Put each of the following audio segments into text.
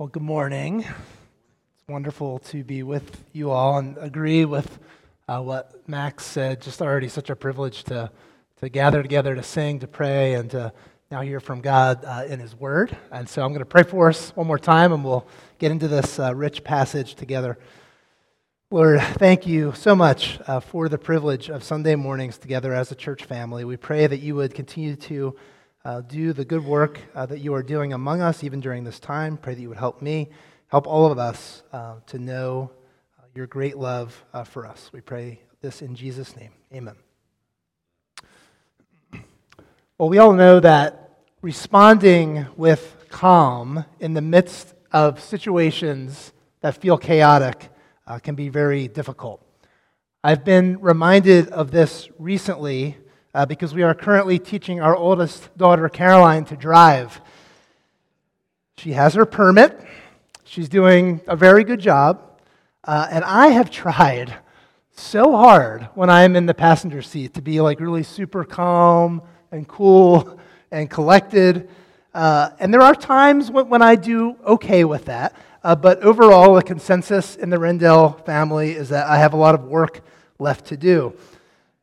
Well, good morning. It's wonderful to be with you all and agree with uh, what Max said. Just already such a privilege to, to gather together, to sing, to pray, and to now hear from God uh, in His Word. And so I'm going to pray for us one more time, and we'll get into this uh, rich passage together. Lord, thank you so much uh, for the privilege of Sunday mornings together as a church family. We pray that you would continue to uh, do the good work uh, that you are doing among us, even during this time. Pray that you would help me, help all of us uh, to know uh, your great love uh, for us. We pray this in Jesus' name. Amen. Well, we all know that responding with calm in the midst of situations that feel chaotic uh, can be very difficult. I've been reminded of this recently uh, because we are currently teaching our oldest daughter, Caroline, to drive. She has her permit, she's doing a very good job, uh, and I have tried so hard when I am in the passenger seat to be like really super calm and cool and collected. Uh, and there are times when, when, I do okay with that. Uh, but overall, the consensus in the Rendell family is that I have a lot of work left to do.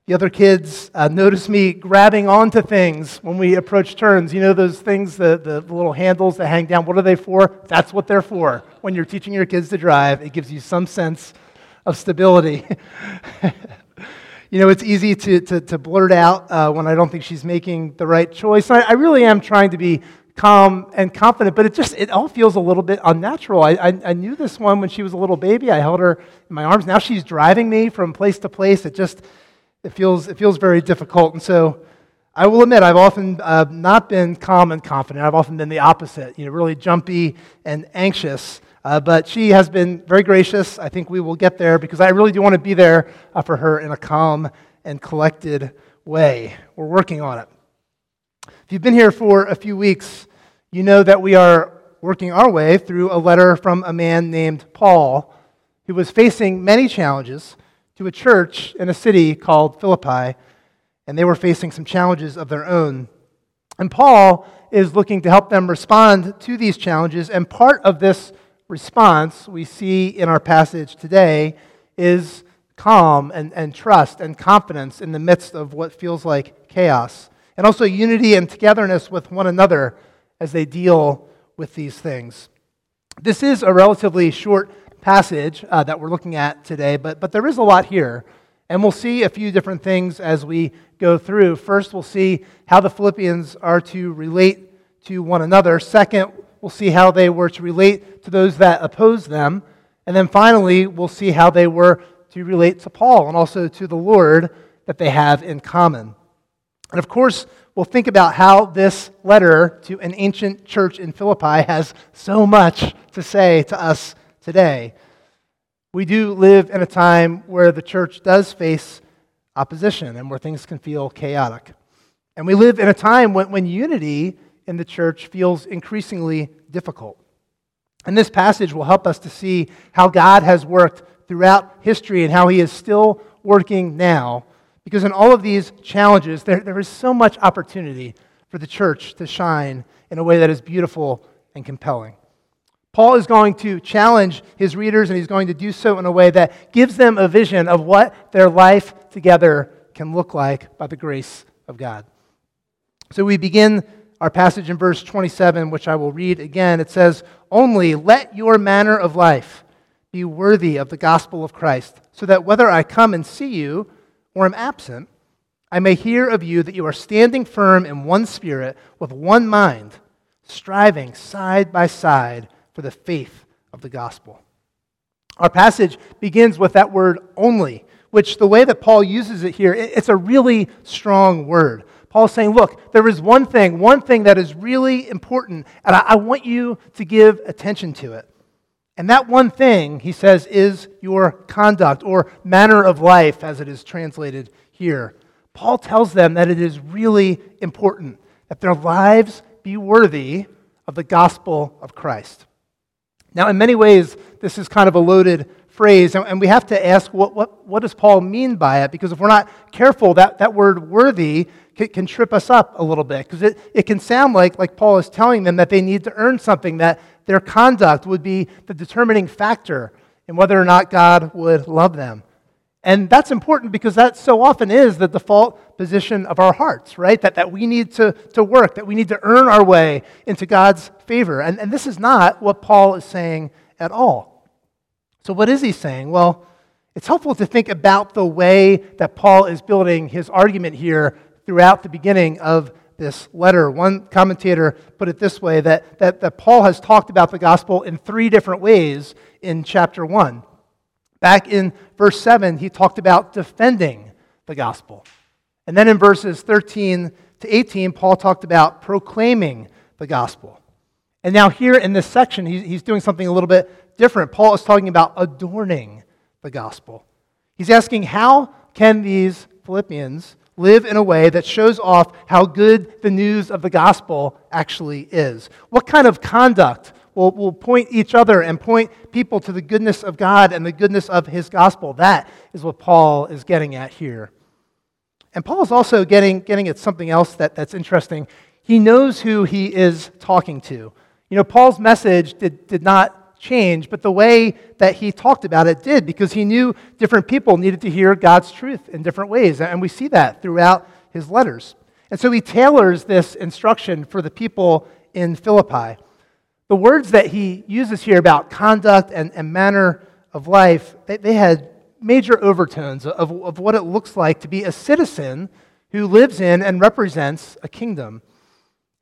The other kids uh, notice me grabbing onto things when we approach turns. You know those things, the, the little handles that hang down? What are they for? That's what they're for. When you're teaching your kids to drive, it gives you some sense of stability. you know, it's easy to, to, to blurt out uh, when I don't think she's making the right choice. I, I, really am trying to be calm and confident, but it just, it all feels a little bit unnatural. I, I, I knew this one when she was a little baby. I held her in my arms. Now she's driving me from place to place. It just, it feels, it feels very difficult. And so I will admit, I've often uh, not been calm and confident. I've often been the opposite, you know, really jumpy and anxious. Uh, but she has been very gracious. I think we will get there because I really do want to be there uh, for her in a calm and collected way. We're working on it. If you've been here for a few weeks, you know that we are working our way through a letter from a man named Paul who was facing many challenges to a church in a city called Philippi, and they were facing some challenges of their own. And Paul is looking to help them respond to these challenges, and part of this response we see in our passage today is calm and, and trust and confidence in the midst of what feels like chaos, and also unity and togetherness with one another as they deal with these things. This is a relatively short passage uh, that we're looking at today, but, but there is a lot here. And we'll see a few different things as we go through. First, we'll see how the Philippians are to relate to one another. Second, we'll see how they were to relate to those that oppose them. And then finally, we'll see how they were to relate to Paul and also to the Lord that they have in common. And of course, we'll think about how this letter to an ancient church in Philippi has so much to say to us today. We do live in a time where the church does face opposition and where things can feel chaotic. And we live in a time when, when unity in the church feels increasingly difficult. And this passage will help us to see how God has worked throughout history and how he is still working now. Because in all of these challenges, there, there is so much opportunity for the church to shine in a way that is beautiful and compelling. Paul is going to challenge his readers, and he's going to do so in a way that gives them a vision of what their life together can look like by the grace of God. So we begin our passage in verse 27, which I will read again. It says, Only let your manner of life be worthy of the gospel of Christ, so that whether I come and see you or am absent, I may hear of you that you are standing firm in one spirit, with one mind, striving side by side for the faith of the gospel. Our passage begins with that word only, which the way that Paul uses it here, it's a really strong word. Paul's saying, look, there is one thing, one thing that is really important, and I, I want you to give attention to it. And that one thing, he says, is your conduct or manner of life, as it is translated here. Paul tells them that it is really important that their lives be worthy of the gospel of Christ. Now, in many ways, this is kind of a loaded phrase, and we have to ask what, what, what does Paul mean by it? Because if we're not careful, that, that word worthy can, can trip us up a little bit, because it, it can sound like, like Paul is telling them that they need to earn something, that their conduct would be the determining factor in whether or not God would love them. And that's important because that so often is the default position of our hearts, right? That, that we need to, to work, that we need to earn our way into God's favor. And, and this is not what Paul is saying at all. So, what is he saying? Well, it's helpful to think about the way that Paul is building his argument here throughout the beginning of this letter. One commentator put it this way that, that, that Paul has talked about the gospel in three different ways in chapter 1. Back in verse 7, he talked about defending the gospel. And then in verses 13 to 18, Paul talked about proclaiming the gospel. And now, here in this section, he's doing something a little bit different. Paul is talking about adorning the gospel. He's asking, how can these Philippians live in a way that shows off how good the news of the gospel actually is? What kind of conduct will, will point each other and point people to the goodness of God and the goodness of his gospel? That is what Paul is getting at here. And Paul is also getting, getting at something else that, that's interesting. He knows who he is talking to. You know, Paul's message did, did not change, but the way that he talked about it did because he knew different people needed to hear God's truth in different ways. And we see that throughout his letters. And so he tailors this instruction for the people in Philippi. The words that he uses here about conduct and, and manner of life, they, they had major overtones of, of what it looks like to be a citizen who lives in and represents a kingdom.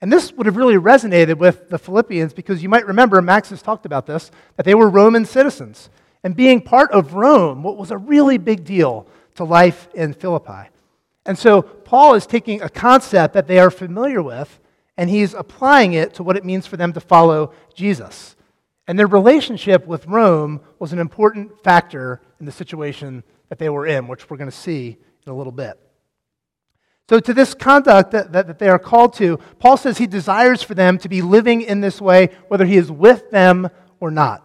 And this would have really resonated with the Philippians because you might remember, Max has talked about this, that they were Roman citizens. And being part of Rome what was a really big deal to life in Philippi. And so Paul is taking a concept that they are familiar with and he's applying it to what it means for them to follow Jesus. And their relationship with Rome was an important factor in the situation that they were in, which we're going to see in a little bit. So, to this conduct that, that, that, they are called to, Paul says he desires for them to be living in this way, whether he is with them or not.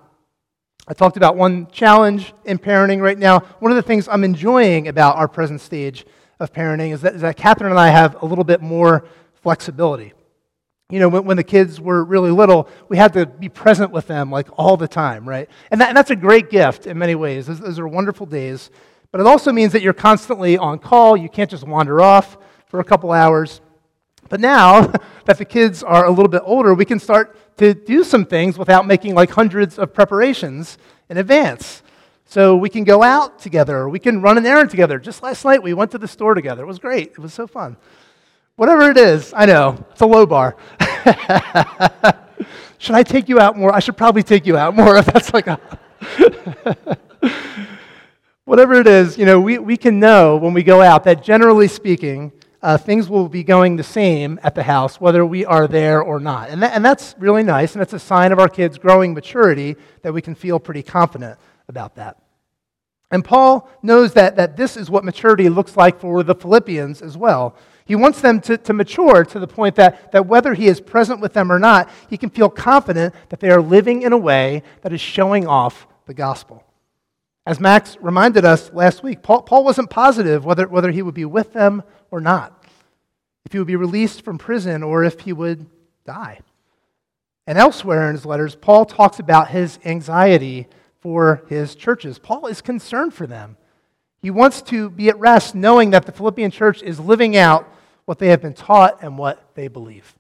I talked about one challenge in parenting right now. One of the things I'm enjoying about our present stage of parenting is that, is that Catherine and I have a little bit more flexibility. You know, when, when, the kids were really little, we had to be present with them like all the time, right? And, that, and that's a great gift in many ways. Those, those are wonderful days. But it also means that you're constantly on call. You can't just wander off for a couple hours. But now that the kids are a little bit older, we can start to do some things without making like hundreds of preparations in advance. So we can go out together, we can run an errand together. Just last night, we went to the store together. It was great, it was so fun. Whatever it is, I know, it's a low bar. should I take you out more? I should probably take you out more if that's like a. Whatever it is, you know, we, we can know when we go out that generally speaking, uh, things will be going the same at the house, whether we are there or not. And, that, and that's really nice, and it's a sign of our kids' growing maturity that we can feel pretty confident about that. And Paul knows that, that this is what maturity looks like for the Philippians as well. He wants them to, to mature to the point that, that whether he is present with them or not, he can feel confident that they are living in a way that is showing off the gospel. As Max reminded us last week, Paul, Paul wasn't positive whether, whether he would be with them or not, if he would be released from prison or if he would die. And elsewhere in his letters, Paul talks about his anxiety for his churches. Paul is concerned for them. He wants to be at rest knowing that the Philippian church is living out what they have been taught, and what they believe.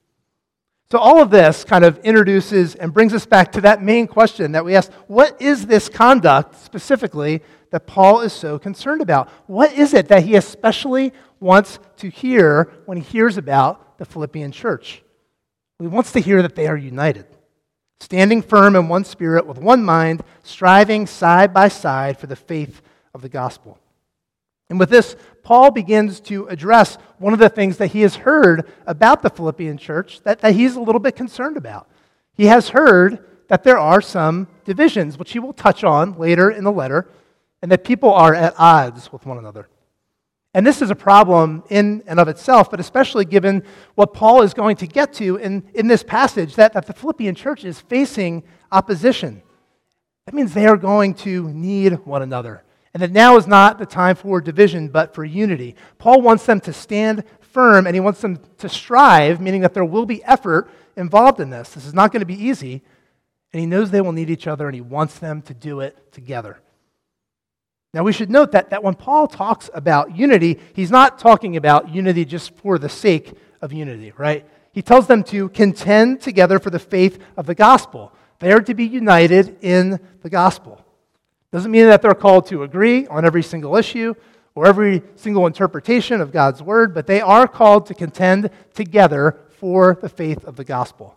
So, all of this kind of introduces and brings us back to that main question that we asked what is this conduct specifically that Paul is so concerned about? What is it that he especially wants to hear when he hears about the Philippian church? He wants to hear that they are united, standing firm in one spirit, with one mind, striving side by side for the faith of the gospel. And with this, Paul begins to address one of the things that he has heard about the Philippian church that, that he's a little bit concerned about. He has heard that there are some divisions, which he will touch on later in the letter, and that people are at odds with one another. And this is a problem in and of itself, but especially given what Paul is going to get to in, in this passage that, that the Philippian church is facing opposition. That means they are going to need one another and that now is not the time for division, but for unity. Paul wants them to stand firm and he wants them to strive, meaning that there will be effort involved in this. This is not going to be easy. And he knows they will need each other, and he wants them to do it together. Now, we should note that, that when Paul talks about unity, he's not talking about unity just for the sake of unity, right? He tells them to contend together for the faith of the gospel. They are to be united in the gospel. Doesn't mean that they're called to agree on every single issue or every single interpretation of God's word, but they are called to contend together for the faith of the gospel.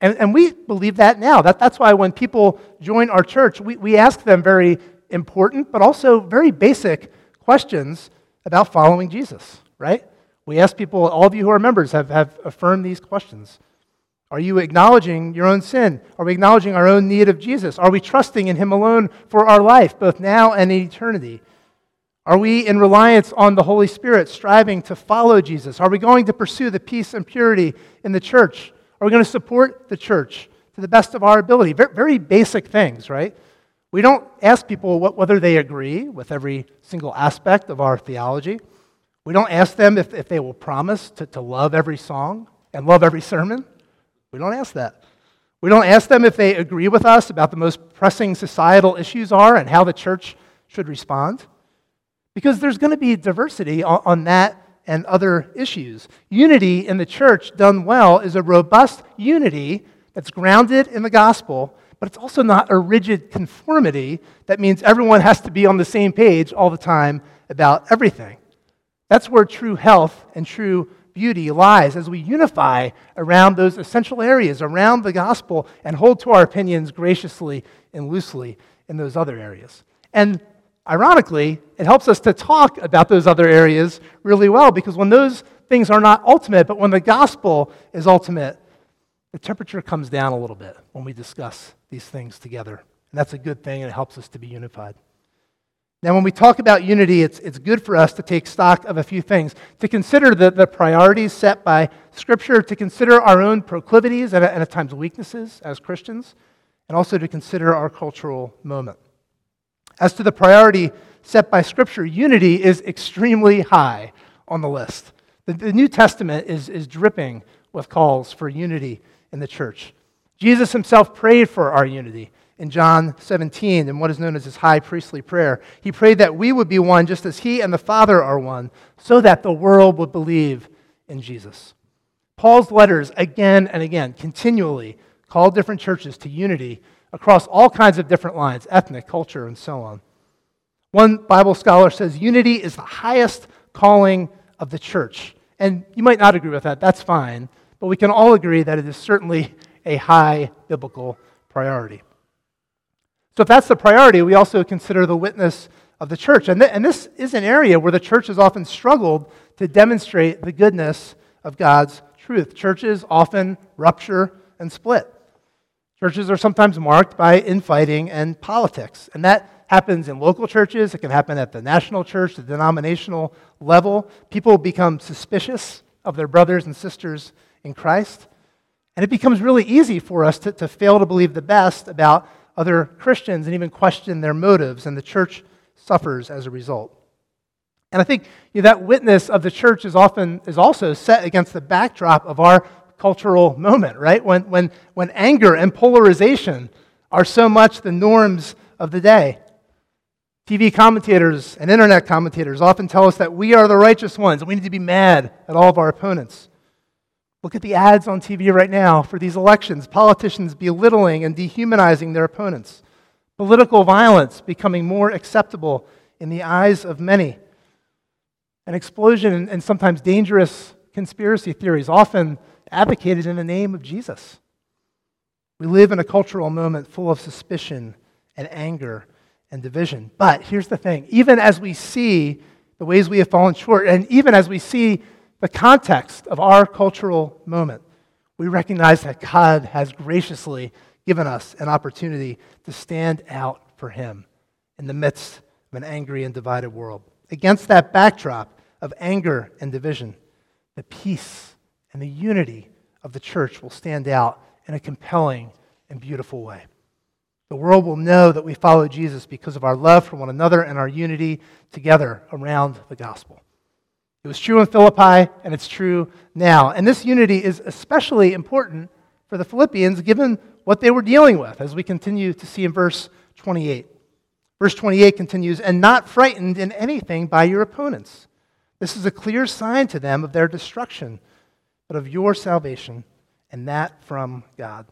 And, and we believe that now. That, that's why when people join our church, we, we ask them very important, but also very basic questions about following Jesus, right? We ask people, all of you who are members have, have affirmed these questions. Are you acknowledging your own sin? Are we acknowledging our own need of Jesus? Are we trusting in Him alone for our life, both now and in eternity? Are we in reliance on the Holy Spirit, striving to follow Jesus? Are we going to pursue the peace and purity in the church? Are we going to support the church to the best of our ability? Very, basic things, right? We don't ask people what, whether they agree with every single aspect of our theology. We don't ask them if, if they will promise to, to love every song and love every sermon. We don't ask that. We don't ask them if they agree with us about the most pressing societal issues are and how the church should respond. Because there's going to be diversity on, on that and other issues. Unity in the church done well is a robust unity that's grounded in the gospel but it's also not a rigid conformity that means everyone has to be on the same page all the time about everything. That's where true health and true beauty lies as we unify around those essential areas, around the gospel, and hold to our opinions graciously and loosely in those other areas. And ironically, it helps us to talk about those other areas really well because when those things are not ultimate, but when the gospel is ultimate, the temperature comes down a little bit when we discuss these things together. And that's a good thing, and it helps us to be unified. Now, when we talk about unity, it's, it's good for us to take stock of a few things, to consider the, the priorities set by Scripture, to consider our own proclivities and, and at times weaknesses as Christians, and also to consider our cultural moment. As to the priority set by Scripture, unity is extremely high on the list. The, the New Testament is, is dripping with calls for unity in the church. Jesus himself prayed for our unity in John 17 in what is known as his high priestly prayer. He prayed that we would be one just as he and the Father are one, so that the world would believe in Jesus. Paul's letters again and again continually call different churches to unity across all kinds of different lines ethnic, culture, and so on. One Bible scholar says unity is the highest calling of the church. And you might not agree with that, that's fine, but we can all agree that it is certainly a high biblical priority. So, if that's the priority, we also consider the witness of the church. And, th- and this is an area where the church has often struggled to demonstrate the goodness of God's truth. Churches often rupture and split. Churches are sometimes marked by infighting and politics. And that happens in local churches, it can happen at the national church, the denominational level. People become suspicious of their brothers and sisters in Christ. And it becomes really easy for us to, to fail to believe the best about other Christians and even question their motives, and the church suffers as a result. And I think you know, that witness of the church is often is also set against the backdrop of our cultural moment, right? When, when, when anger and polarization are so much the norms of the day. TV commentators and internet commentators often tell us that we are the righteous ones and we need to be mad at all of our opponents. Look at the ads on TV right now for these elections politicians belittling and dehumanizing their opponents, political violence becoming more acceptable in the eyes of many, an explosion and sometimes dangerous conspiracy theories, often advocated in the name of Jesus. We live in a cultural moment full of suspicion and anger and division. But here's the thing even as we see the ways we have fallen short, and even as we see the context of our cultural moment, we recognize that God has graciously given us an opportunity to stand out for Him in the midst of an angry and divided world. Against that backdrop of anger and division, the peace and the unity of the church will stand out in a compelling and beautiful way. The world will know that we follow Jesus because of our love for one another and our unity together around the gospel. It was true in Philippi, and it's true now. And this unity is especially important for the Philippians given what they were dealing with, as we continue to see in verse 28. Verse 28 continues, and not frightened in anything by your opponents. This is a clear sign to them of their destruction, but of your salvation, and that from God.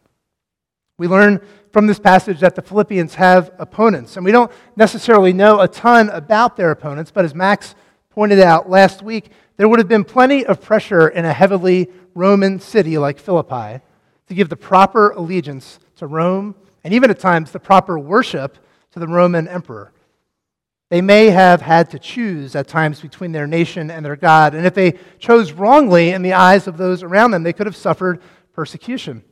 We learn from this passage that the Philippians have opponents, and we don't necessarily know a ton about their opponents, but as Max pointed out last week, there would have been plenty of pressure in a heavily Roman city like Philippi to give the proper allegiance to Rome, and even at times the proper worship to the Roman emperor. They may have had to choose at times between their nation and their God, and if they chose wrongly in the eyes of those around them, they could have suffered persecution.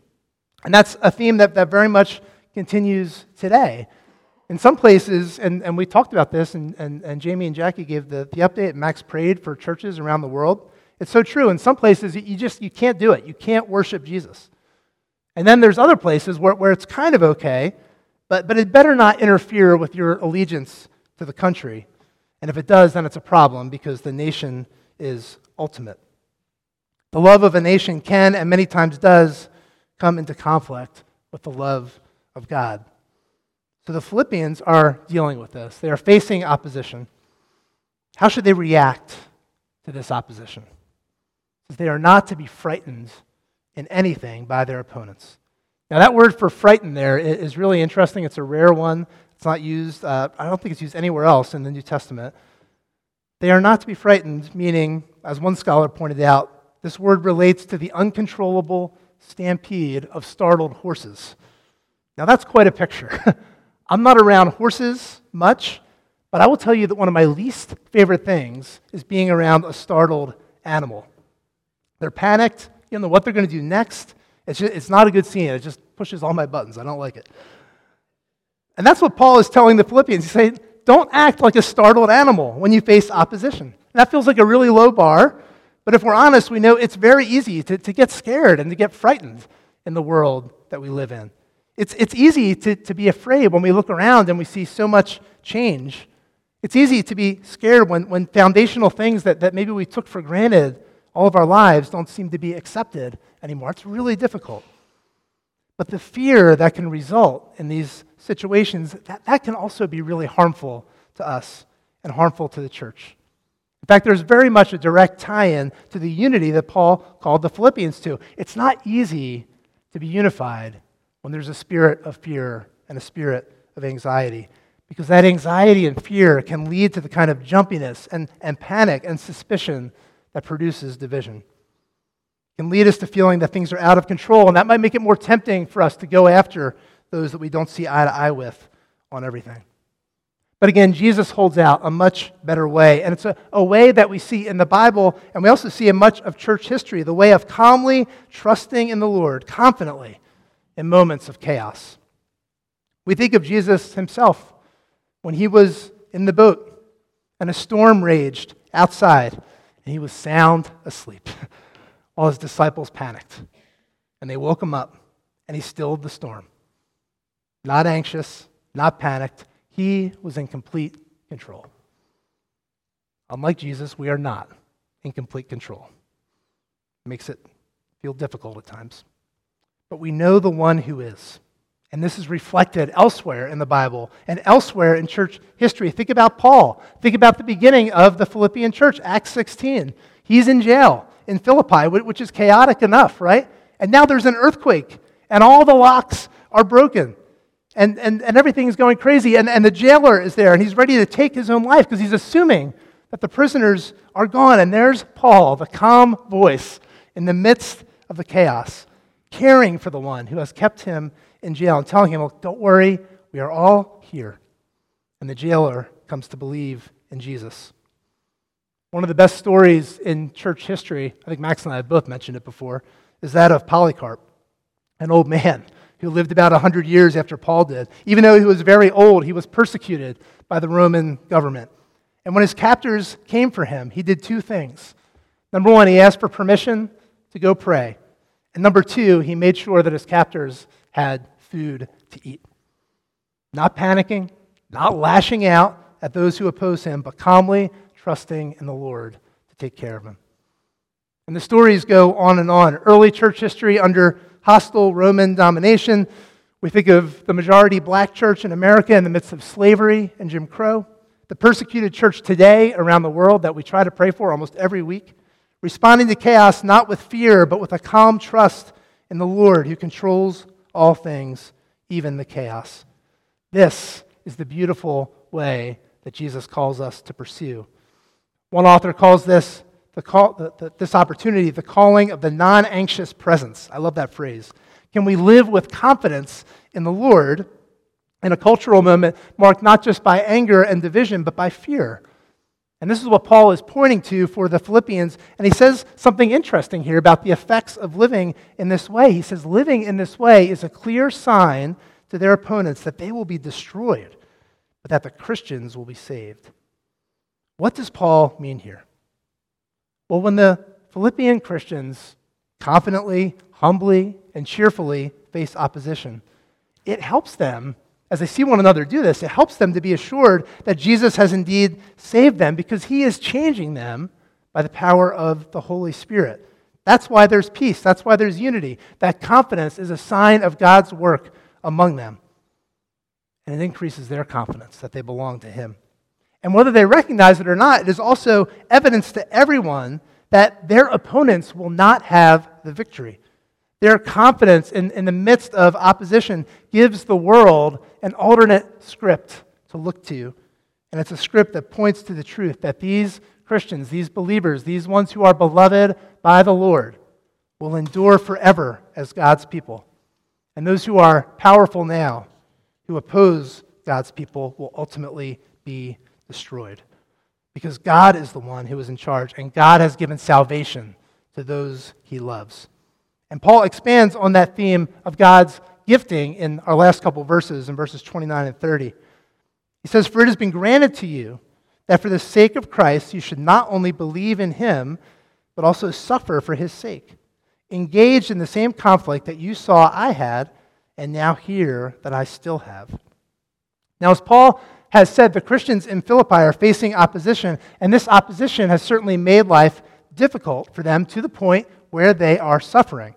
And that's a theme that, that very much continues today. In some places, and, and we talked about this, and, and, and Jamie and Jackie gave the, the update, Max prayed for churches around the world. It's so true. In some places, you just you can't do it. You can't worship Jesus. And then there's other places where, where it's kind of okay, but, but it better not interfere with your allegiance to the country. And if it does, then it's a problem because the nation is ultimate. The love of a nation can and many times does come into conflict with the love of God. So the Philippians are dealing with this. They are facing opposition. How should they react to this opposition? They are not to be frightened in anything by their opponents. Now, that word for frightened there is really interesting. It's a rare one. It's not used, uh, I don't think it's used anywhere else in the New Testament. They are not to be frightened, meaning, as one scholar pointed out, this word relates to the uncontrollable stampede of startled horses. Now, that's quite a picture. I'm not around horses much, but I will tell you that one of my least favorite things is being around a startled animal. They're panicked, you know what they're going to do next. It's, just, it's not a good scene. It just pushes all my buttons. I don't like it. And that's what Paul is telling the Philippians. He's saying, don't act like a startled animal when you face opposition. And that feels like a really low bar, but if we're honest, we know it's very easy to, to get scared and to get frightened in the world that we live in. It's, it's easy to, to be afraid when we look around and we see so much change. It's easy to be scared when, when foundational things that, that maybe we took for granted all of our lives don't seem to be accepted anymore. It's really difficult. But the fear that can result in these situations, that, that can also be really harmful to us and harmful to the church. In fact, there's very much a direct tie in to the unity that Paul called the Philippians to. It's not easy to be unified when there's a spirit of fear and a spirit of anxiety, because that anxiety and fear can lead to the kind of jumpiness and, and panic and suspicion that produces division. It can lead us to feeling that things are out of control, and that might make it more tempting for us to go after those that we don't see eye to eye with on everything. But again, Jesus holds out a much better way. And it's a, a, way that we see in the Bible, and we also see in much of church history the way of calmly trusting in the Lord, confidently, in moments of chaos. We think of Jesus himself when he was in the boat and a storm raged outside and he was sound asleep while his disciples panicked. And they woke him up, and he stilled the storm. Not anxious, not panicked. He was in complete control. Unlike Jesus, we are not in complete control. It makes it feel difficult at times. But we know the one who is. And this is reflected elsewhere in the Bible and elsewhere in church history. Think about Paul. Think about the beginning of the Philippian church, Acts 16. He's in jail in Philippi, which is chaotic enough, right? And now there's an earthquake, and all the locks are broken, and, and, and everything's going crazy. And, and the jailer is there, and he's ready to take his own life because he's assuming that the prisoners are gone. And there's Paul, the calm voice in the midst of the chaos, caring for the one who has kept him in jail and telling him, well, Don't worry, we are all here. And the jailer comes to believe in Jesus. One of the best stories in church history, I think Max and I have both mentioned it before, is that of Polycarp, an old man who lived about 100 years after Paul did. Even though he was very old, he was persecuted by the Roman government. And when his captors came for him, he did two things. Number one, he asked for permission to go pray. And number two, he made sure that his captors had food to eat. Not panicking, not lashing out at those who oppose him, but calmly trusting in the Lord to take care of him. And the stories go on and on. Early church history under hostile Roman domination. We think of the majority black church in America in the midst of slavery and Jim Crow. The persecuted church today around the world that we try to pray for almost every week. Responding to chaos not with fear, but with a calm trust in the Lord who controls all things, even the chaos. This is the beautiful way that Jesus calls us to pursue. One author calls this the call, the, the, this opportunity the calling of the non anxious presence. I love that phrase. Can we live with confidence in the Lord in a cultural moment marked not just by anger and division, but by fear? And this is what Paul is pointing to for the Philippians. And he says something interesting here about the effects of living in this way. He says, living in this way is a clear sign to their opponents that they will be destroyed, but that the Christians will be saved. What does Paul mean here? Well, when the Philippian Christians confidently, humbly, and cheerfully face opposition, it helps them, as they see one another do this, it helps them to be assured that Jesus has indeed saved them because he is changing them by the power of the Holy Spirit. That's why there's peace. That's why there's unity. That confidence is a sign of God's work among them. And it increases their confidence that they belong to him. And whether they recognize it or not, it is also evidence to everyone that their opponents will not have the victory. Their confidence in, in the midst of opposition gives the world an alternate script to look to. And it's a script that points to the truth that these Christians, these believers, these ones who are beloved by the Lord, will endure forever as God's people. And those who are powerful now, who oppose God's people, will ultimately be destroyed. Because God is the one who is in charge, and God has given salvation to those he loves. And Paul expands on that theme of God's gifting in our last couple verses, in verses 29 and 30. He says, For it has been granted to you that for the sake of Christ you should not only believe in him, but also suffer for his sake, engaged in the same conflict that you saw I had, and now hear that I still have. Now, as Paul has said the Christians in Philippi are facing opposition, and this opposition has certainly made life difficult for them to the point where they are suffering.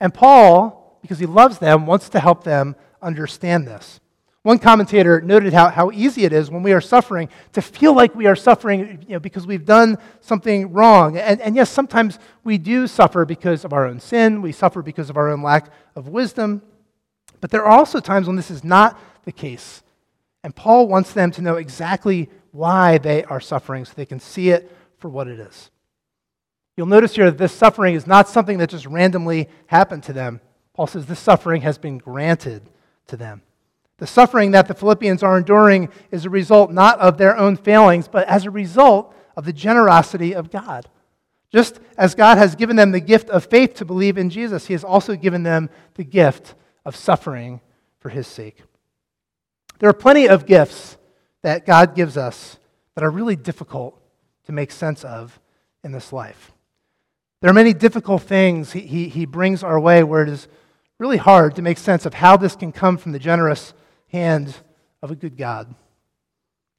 And Paul, because he loves them, wants to help them understand this. One commentator noted how, how easy it is when we are suffering to feel like we are suffering you know, because we've done something wrong. And, and yes, sometimes we do suffer because of our own sin, we suffer because of our own lack of wisdom. But there are also times when this is not the case. And Paul wants them to know exactly why they are suffering so they can see it for what it is. You'll notice here that this suffering is not something that just randomly happened to them. Paul says this suffering has been granted to them. The suffering that the Philippians are enduring is a result not of their own failings, but as a result of the generosity of God. Just as God has given them the gift of faith to believe in Jesus, He has also given them the gift of suffering for His sake. There are plenty of gifts that God gives us that are really difficult to make sense of in this life. There are many difficult things he, he, he, brings our way where it is really hard to make sense of how this can come from the generous hand of a good God.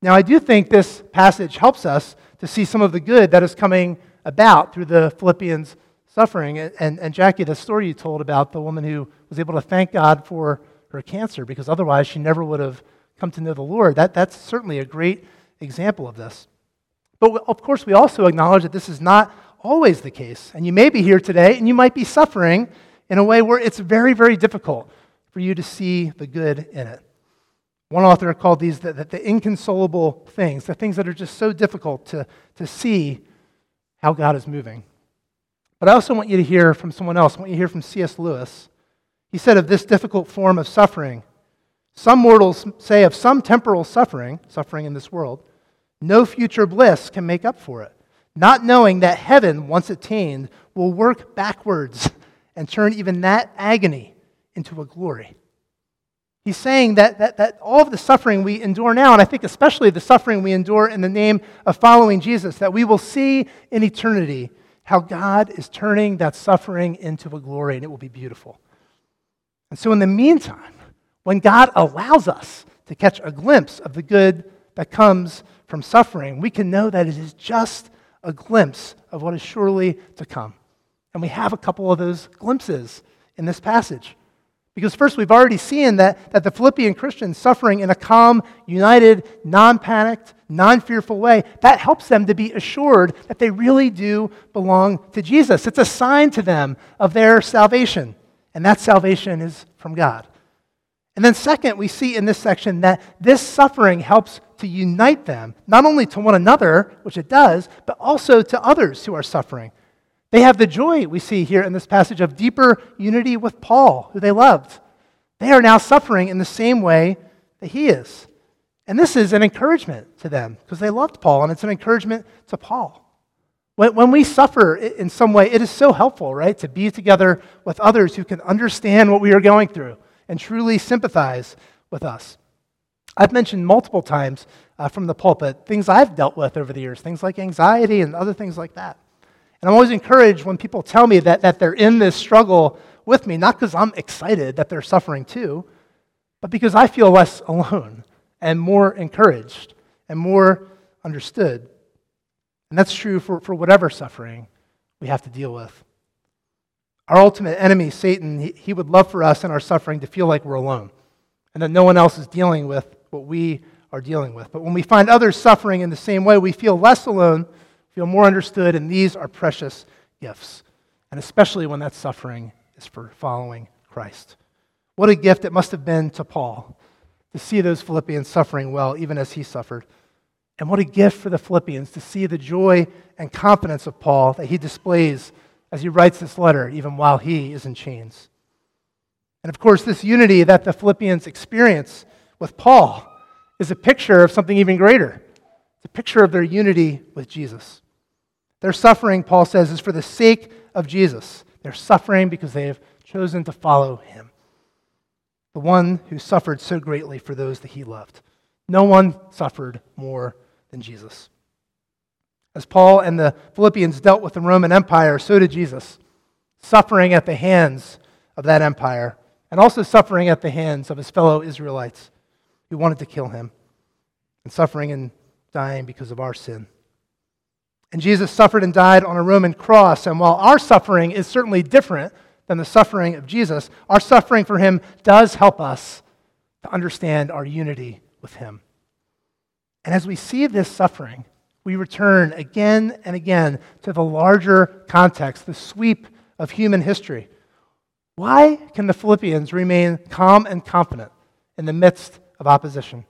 Now, I do think this passage helps us to see some of the good that is coming about through the Philippians' suffering. And, and, and Jackie, the story you told about the woman who was able to thank God for her cancer because otherwise she never would have come to know the Lord. That, that's certainly a great example of this. But of course, we also acknowledge that this is not always the case. And you may be here today and you might be suffering in a way where it's very, very difficult for you to see the good in it. One author called these the, the, inconsolable things, the things that are just so difficult to, to see how God is moving. But I also want you to hear from someone else. I want you to hear from C.S. Lewis he said of this difficult form of suffering, some mortals say of some temporal suffering, suffering in this world, no future bliss can make up for it, not knowing that heaven, once attained, will work backwards and turn even that agony into a glory. He's saying that, that, that all of the suffering we endure now, and I think especially the suffering we endure in the name of following Jesus, that we will see in eternity how God is turning that suffering into a glory, and it will be beautiful. And so, in the meantime, when God allows us to catch a glimpse of the good that comes from suffering, we can know that it is just a glimpse of what is surely to come. And we have a couple of those glimpses in this passage. Because first, we've already seen that, that the Philippian Christians suffering in a calm, united, non panicked, non fearful way, that helps them to be assured that they really do belong to Jesus. It's a sign to them of their salvation, and that salvation is from God. And then, second, we see in this section that this suffering helps to unite them, not only to one another, which it does, but also to others who are suffering. They have the joy we see here in this passage of deeper unity with Paul, who they loved. They are now suffering in the same way that he is. And this is an encouragement to them because they loved Paul, and it's an encouragement to Paul. When, when we suffer in some way, it is so helpful, right, to be together with others who can understand what we are going through and truly sympathize with us. I've mentioned multiple times uh, from the pulpit things I've dealt with over the years, things like anxiety and other things like that. And I'm always encouraged when people tell me that, that they're in this struggle with me, not because I'm excited that they're suffering too, but because I feel less alone and more encouraged and more understood. And that's true for, for whatever suffering we have to deal with. Our ultimate enemy, Satan, he, he would love for us in our suffering to feel like we're alone and that no one else is dealing with what we are dealing with. But when we find others suffering in the same way, we feel less alone feel more understood, and these are precious gifts. And especially when that suffering is for following Christ. What a gift it must have been to Paul to see those Philippians suffering well, even as he suffered. And what a gift for the Philippians to see the joy and confidence of Paul that he displays as he writes this letter, even while he is in chains. And of course, this unity that the Philippians experience with Paul is a picture of something even greater. It's a picture of their unity with Jesus. Their suffering, Paul says, is for the sake of Jesus. They're suffering because they have chosen to follow him, the one who suffered so greatly for those that he loved. No one suffered more than Jesus. As Paul and the Philippians dealt with the Roman Empire, so did Jesus, suffering at the hands of that empire and also suffering at the hands of his fellow Israelites who wanted to kill him, and suffering and dying because of our sin. And Jesus suffered and died on a Roman cross. And while our suffering is certainly different than the suffering of Jesus, our suffering for him does help us to understand our unity with him. And as we see this suffering, we return again and again to the larger context, the sweep of human history. Why can the Philippians remain calm and confident in the midst of opposition?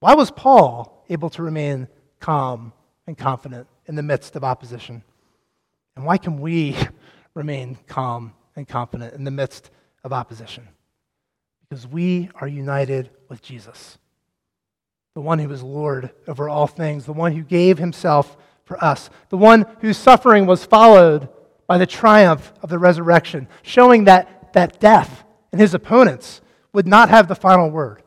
Why was Paul able to remain calm and confident in the midst of opposition? And why can we remain calm and confident in the midst of opposition? Because we are united with Jesus, the one who is Lord over all things, the one who gave himself for us, the one whose suffering was followed by the triumph of the resurrection, showing that, that death and his opponents would not have the final word,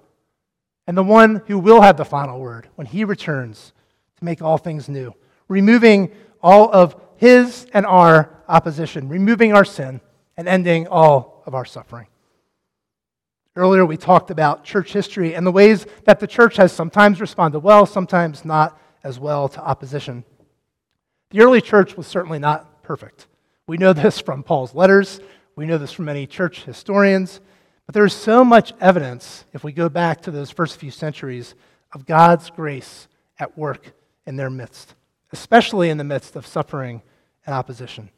and the one who will have the final word when he returns to make all things new removing all of his and our opposition, removing our sin, and ending all of our suffering. Earlier, we talked about church history and the ways that the church has sometimes responded well, sometimes not as well to opposition. The early church was certainly not perfect. We know this from Paul's letters, we know this from many church historians, but there is so much evidence, if we go back to those first few centuries, of God's grace at work in their midst especially in the midst of suffering and opposition.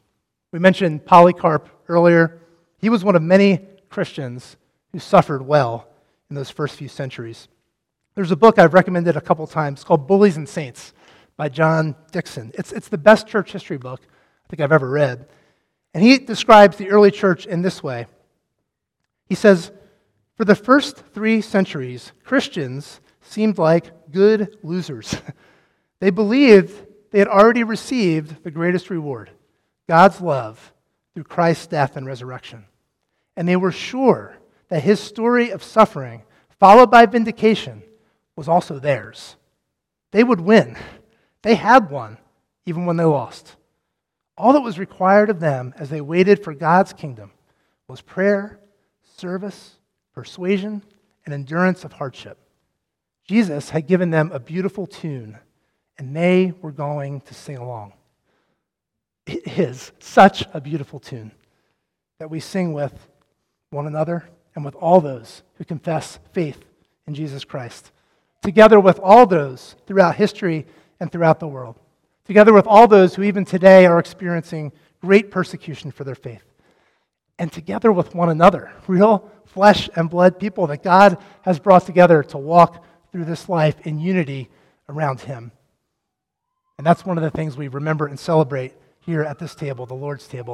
We mentioned Polycarp earlier. He was one of many Christians who suffered well in those first few centuries. There's a book I've recommended a couple times called Bullies and Saints by John Dickson. It's, it's the best church history book I think I've ever read. And he describes the early church in this way He says, For the first three centuries, Christians seemed like good losers. they believed they had already received the greatest reward God's love through Christ's death and resurrection. And they were sure that his story of suffering, followed by vindication, was also theirs. They would win. They had won, even when they lost. All that was required of them as they waited for God's kingdom was prayer, service, persuasion, and endurance of hardship. Jesus had given them a beautiful tune and they were going to sing along. It is such a beautiful tune that we sing with one another and with all those who confess faith in Jesus Christ, together with all those throughout history and throughout the world, together with all those who even today are experiencing great persecution for their faith, and together with one another, real flesh and blood people that God has brought together to walk through this life in unity around Him. And that's one of the things we remember and celebrate here at this table, the Lord's table.